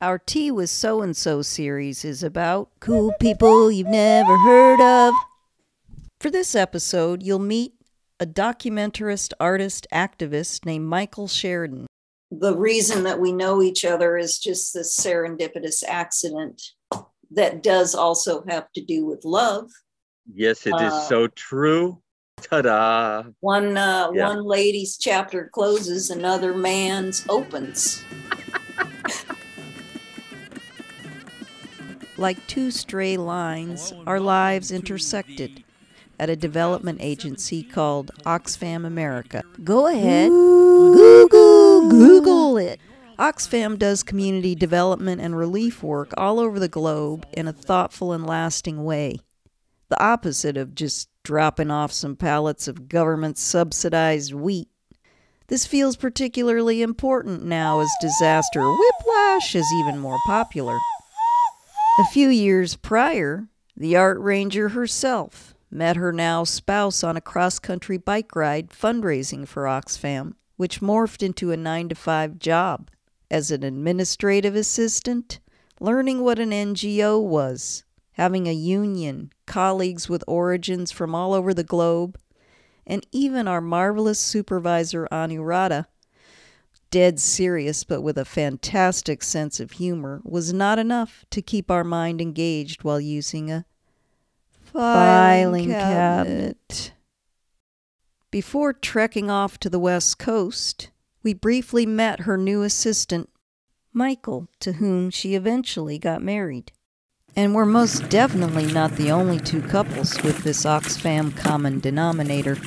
Our Tea with So and So series is about cool people you've never heard of. For this episode, you'll meet a documentarist, artist, activist named Michael Sheridan. The reason that we know each other is just this serendipitous accident that does also have to do with love. Yes, it is uh, so true. Ta-da! One uh, yeah. one lady's chapter closes, another man's opens. Like two stray lines, our lives intersected at a development agency called Oxfam America. Go ahead, Google, Google it. Oxfam does community development and relief work all over the globe in a thoughtful and lasting way. The opposite of just dropping off some pallets of government subsidized wheat. This feels particularly important now as disaster whiplash is even more popular. A few years prior, the art ranger herself met her now spouse on a cross country bike ride fundraising for Oxfam, which morphed into a 9 to 5 job as an administrative assistant, learning what an NGO was, having a union, colleagues with origins from all over the globe, and even our marvelous supervisor Anuradha dead serious but with a fantastic sense of humor was not enough to keep our mind engaged while using a filing, cabinet. cabinet. Before trekking off to the west coast, we briefly met her new assistant, Michael, to whom she eventually got married. And we're most definitely not the only two couples with this Oxfam common denominator.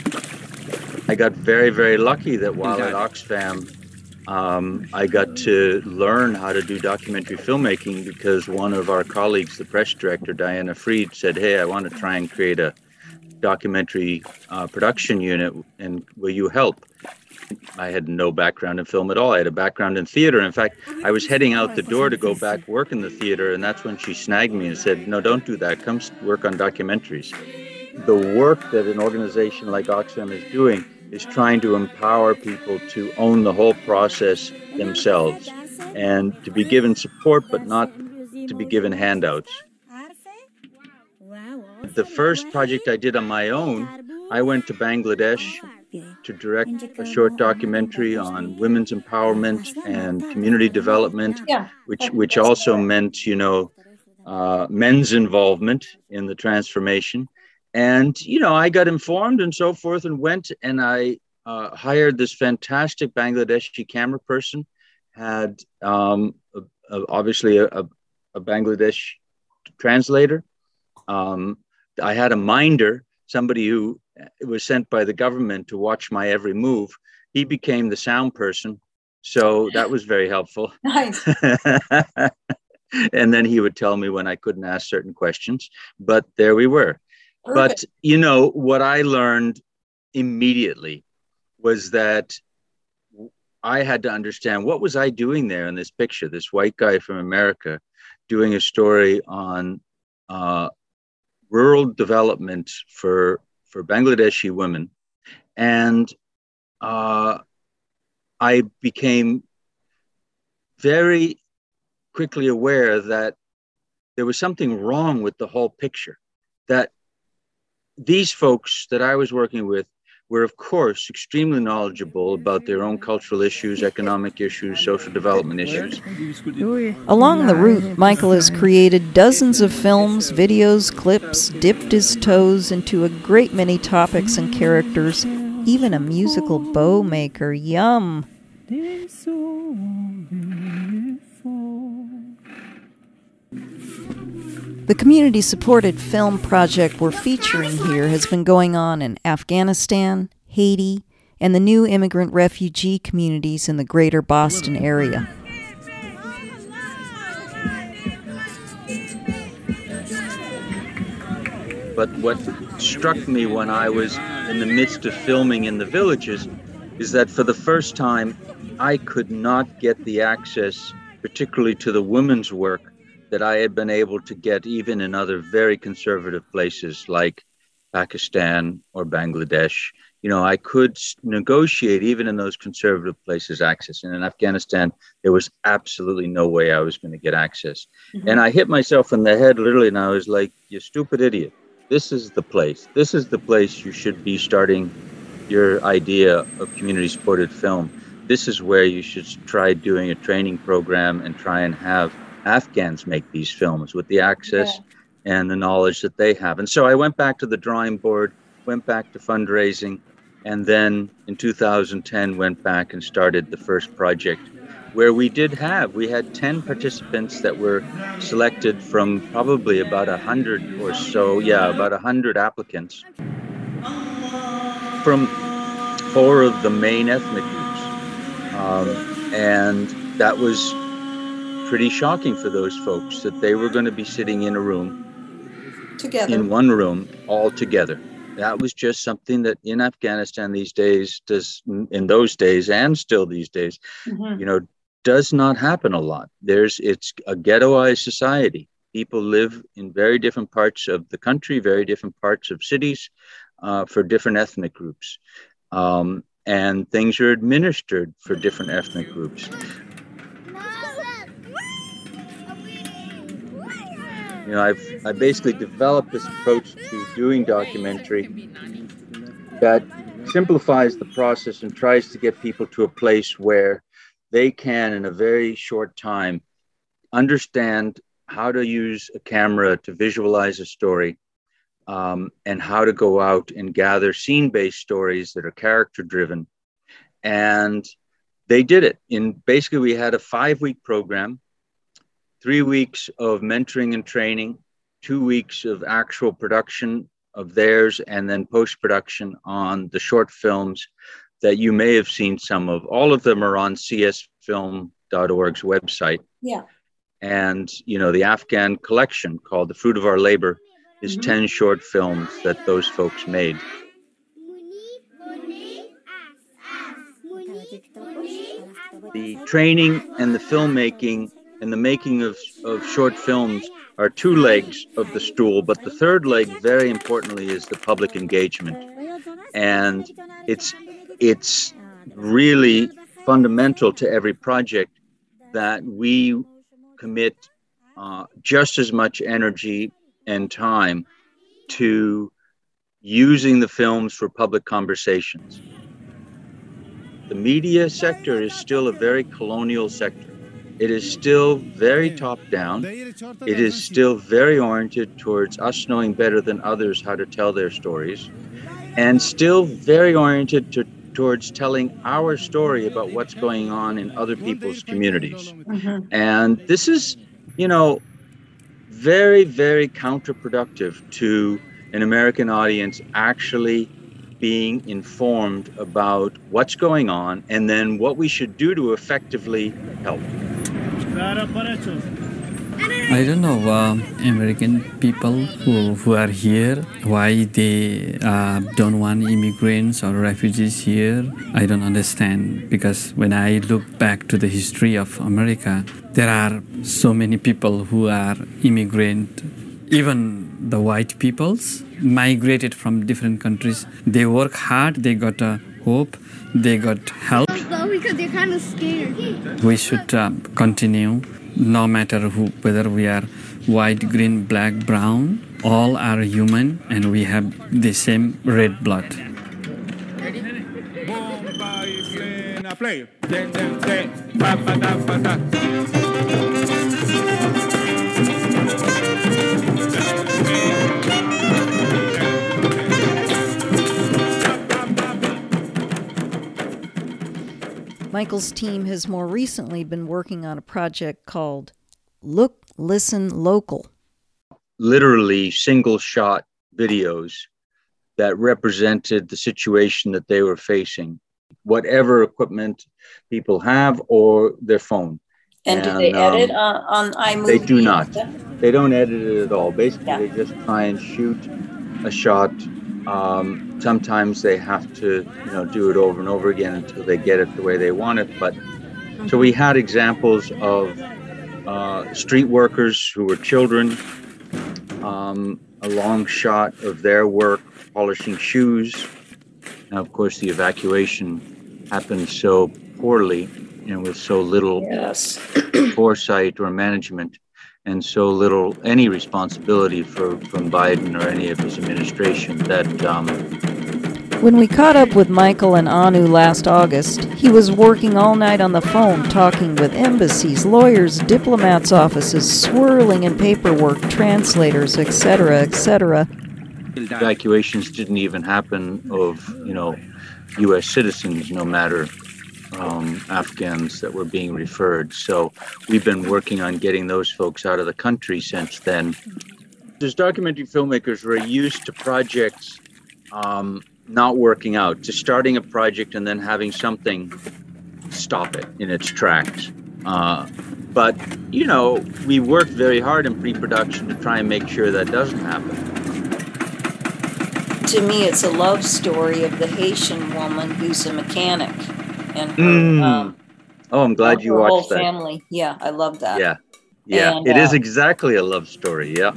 I got very, very lucky that while at Oxfam, um, I got to learn how to do documentary filmmaking because one of our colleagues, the press director, Diana Freed, said, Hey, I want to try and create a documentary uh, production unit, and will you help? I had no background in film at all. I had a background in theater. In fact, I was heading out the door to go back work in the theater, and that's when she snagged me and said, No, don't do that. Come work on documentaries. The work that an organization like Oxfam is doing is trying to empower people to own the whole process themselves and to be given support, but not to be given handouts. The first project I did on my own, I went to Bangladesh to direct a short documentary on women's empowerment and community development, which which also meant, you know, uh, men's involvement in the transformation and you know i got informed and so forth and went and i uh, hired this fantastic bangladeshi camera person had um, a, a, obviously a, a, bangladesh translator. Um, i had a minder somebody who was sent by the government to watch my every move. He became the sound person so that was very helpful. Nice. And then he would tell me when i couldn't ask certain questions but there we were but you know what I learned immediately was that I had to understand what was I doing there in this picture, this white guy from America doing a story on uh, rural development for for Bangladeshi women, and uh, I became very quickly aware that there was something wrong with the whole picture. That these folks that I was working with were, of course, extremely knowledgeable about their own cultural issues, economic issues, social development issues. Along the route, Michael has created dozens of films, videos, clips, dipped his toes into a great many topics and characters, even a musical bow maker. Yum! The community supported film project we're featuring here has been going on in Afghanistan, Haiti, and the new immigrant refugee communities in the greater Boston area. But what struck me when I was in the midst of filming in the villages is that for the first time, I could not get the access, particularly to the women's work, that I had been able to get even in other very conservative places like Pakistan or Bangladesh, you know, I could negotiate even in those conservative places access. And in Afghanistan, there was absolutely no way I was going to get access. Mm-hmm. And I hit myself in the head literally, and I was like, "You stupid idiot! This is the place. This is the place you should be starting your idea of community-supported film. This is where you should try doing a training program and try and have Afghans make these films with the access." Yeah. And the knowledge that they have. And so I went back to the drawing board, went back to fundraising, and then in 2010 went back and started the first project where we did have we had 10 participants that were selected from probably about 100 or so yeah about 100 applicants from four of the main ethnic groups um, and that was pretty shocking for those folks that they were going to be sitting in a room together in one room all together that was just something that in Afghanistan these days does in those days and still these days, mm-hmm. you know, does not happen a lot. There's it's a ghettoized society. People live in very different parts of the country, very different parts of cities, uh, for different ethnic groups, um, and things are administered for different ethnic groups. You know, I've I basically developed this approach to doing documentary that simplifies the process and tries to get people to a place where they can, in a very short time, understand how to use a camera to visualize a story um, and how to go out and gather scene based stories that are character driven. And they did it in basically, we had a five week program three weeks of mentoring and training, two weeks of actual production of theirs, and then post production on the short films that you may have seen some of. All of them are on csfilm.org's website. Yeah. And, you know, the Afghan collection called The Fruit of Our Labor is mm-hmm. 10 short films that those folks made. The training and the filmmaking and the making of, of short films are two legs of the stool, but the third leg, very importantly, is the public engagement. And it's it's really fundamental to every project that we commit uh, just as much energy and time to using the films for public conversations. The media sector is still a very colonial sector. It is still very top down. It is still very oriented towards us knowing better than others how to tell their stories, and still very oriented to, towards telling our story about what's going on in other people's communities. Mm-hmm. And this is, you know, very, very counterproductive to an American audience actually being informed about what's going on and then what we should do to effectively help. I don't know uh, American people who, who are here why they uh, don't want immigrants or refugees here. I don't understand because when I look back to the history of America, there are so many people who are immigrant, even the white peoples migrated from different countries. They work hard, they got a hope, they got help. Because they're kind of scared. We should uh, continue, no matter who, whether we are white, green, black, brown. All are human, and we have the same red blood. Ready? Michael's team has more recently been working on a project called Look, Listen, Local. Literally single shot videos that represented the situation that they were facing, whatever equipment people have or their phone. And, and do they um, edit on, on iMovie? They do not. They don't edit it at all. Basically, yeah. they just try and shoot a shot um, sometimes they have to, you know, do it over and over again until they get it the way they want it. But so we had examples of uh, street workers who were children, um, a long shot of their work polishing shoes, Now, of course, the evacuation happened so poorly and with so little Yes. foresight or management and so little any responsibility for from Biden or any of his administration that um, When we caught up with Michael and Anu last August, he was working all night on the phone talking with embassies, lawyers, diplomats' offices, swirling in paperwork, translators, etc., etc. evacuations didn't even happen of you know U.S. citizens, no matter um, Afghans that were being referred. So we've been working on getting those folks out of the country since then. As documentary filmmakers, we're used to projects um, not working out, to starting a project and then having something stop it in its tracks. Uh, but you know, we work very hard in pre-production to try and make sure that doesn't happen. To me, it's a love story of the Haitian woman who's a mechanic and her, Mm. um, Oh, I'm glad you her whole watched that. family. Yeah, I love that. Yeah. Yeah. And, it is uh, exactly a love story. Yeah.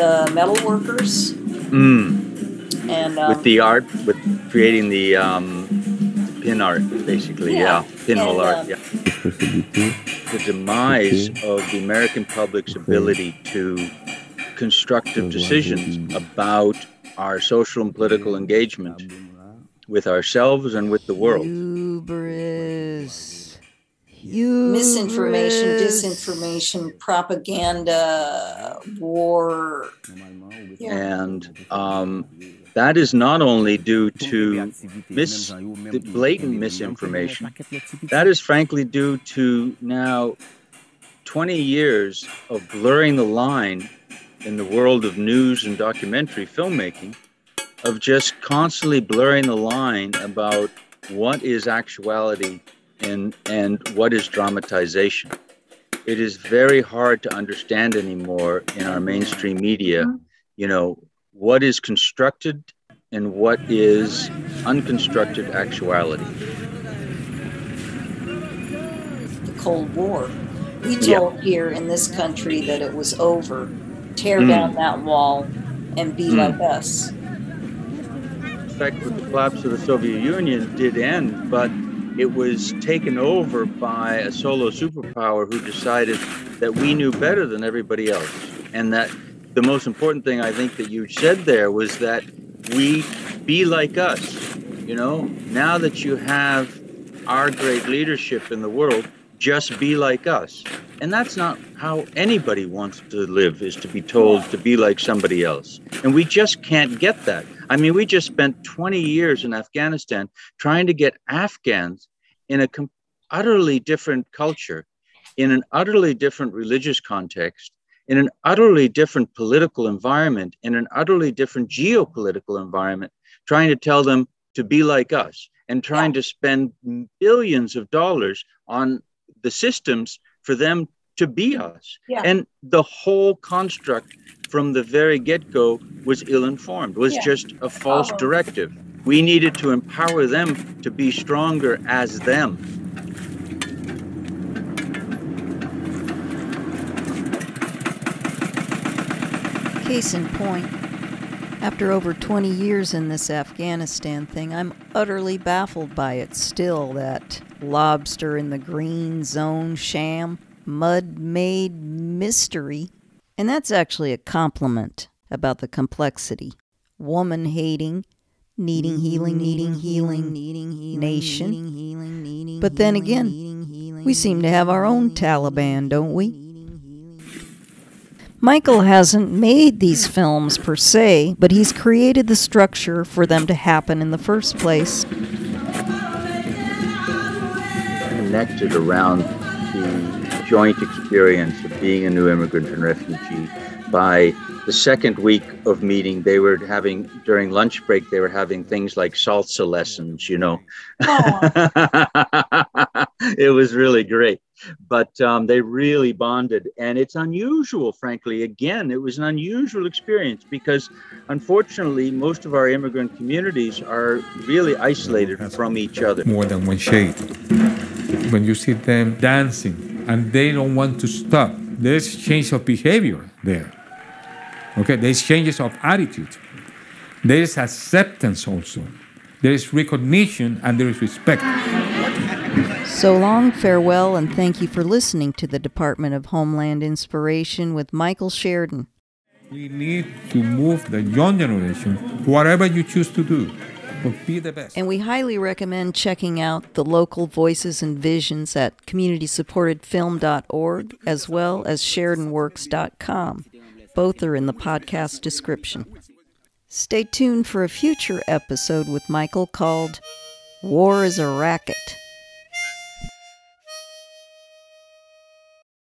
The metal workers Mm. and um, with the art, with creating the um, pin art, basically. Yeah. Yeah. Pinhole And, art. uh, Yeah. The demise of the American public's ability to constructive decisions about our social and political engagement with ourselves and with the world. Hubris. Misinformation, disinformation, propaganda, war. And um, that is not only due to mis- blatant misinformation, that is frankly due to now 20 years of blurring the line in the world of news and documentary filmmaking, of just constantly blurring the line about what is actuality and, and what is dramatization. It is very hard to understand anymore in our mainstream media, you know, what is constructed and what is unconstructed actuality. the Cold War. We Yeah. told here in this country that it was over. Tear Mm. down that wall and be Mm. like us. In fact, with the collapse of the Soviet Union did end, but it was taken over by a solo superpower who decided that we knew better than everybody else. And that the most important thing I think that you said there was that we be like us. You know, now that you have our great leadership in the world, just be like us. And that's not how anybody wants to live, is to be told to be like somebody else. And we just can't get that. I mean, we just spent 20 years in Afghanistan trying to get Afghans in a com- utterly different culture, in an utterly different religious context, in an utterly different political environment, in an utterly different geopolitical environment, trying to tell them to be like us and trying to spend billions of dollars on the systems for them to be us. Yeah. And the whole construct from the very get go was ill informed, was Yeah. just a false Oh. directive. We needed to empower them to be stronger as them. Case in point, after over 20 years in this Afghanistan thing, I'm utterly baffled by it still. That lobster in the green zone sham, mud made mystery. And that's actually a compliment about the complexity. Woman hating, needing healing, needing healing, needing healing, nation. But then again, we seem to have our own Taliban, don't we? Michael hasn't made these films per se, but he's created the structure for them to happen in the first place. connected around the joint experience of being a new immigrant and refugee. By the second week of meeting, they were having, during lunch break, they were having things like salsa lessons, you know. it was really great. But um, they really bonded. And it's unusual, frankly. Again, it was an unusual experience because unfortunately, most of our immigrant communities are really isolated from each other. more than one shade. When you see them dancing and they don't want to stop, there's change of behavior there. Okay, there's changes of attitude. There is acceptance also. there is recognition and there is respect. So long, farewell, and thank you for listening to the Department of Homeland Inspiration with Michael Sheridan. We need to move the young generation, whatever you choose to do, but be the best. And we highly recommend checking out the local voices and visions at communitysupportedfilm.org as well as sheridanworks.com. Both are in the podcast description. Stay tuned for a future episode with Michael called War is a Racket.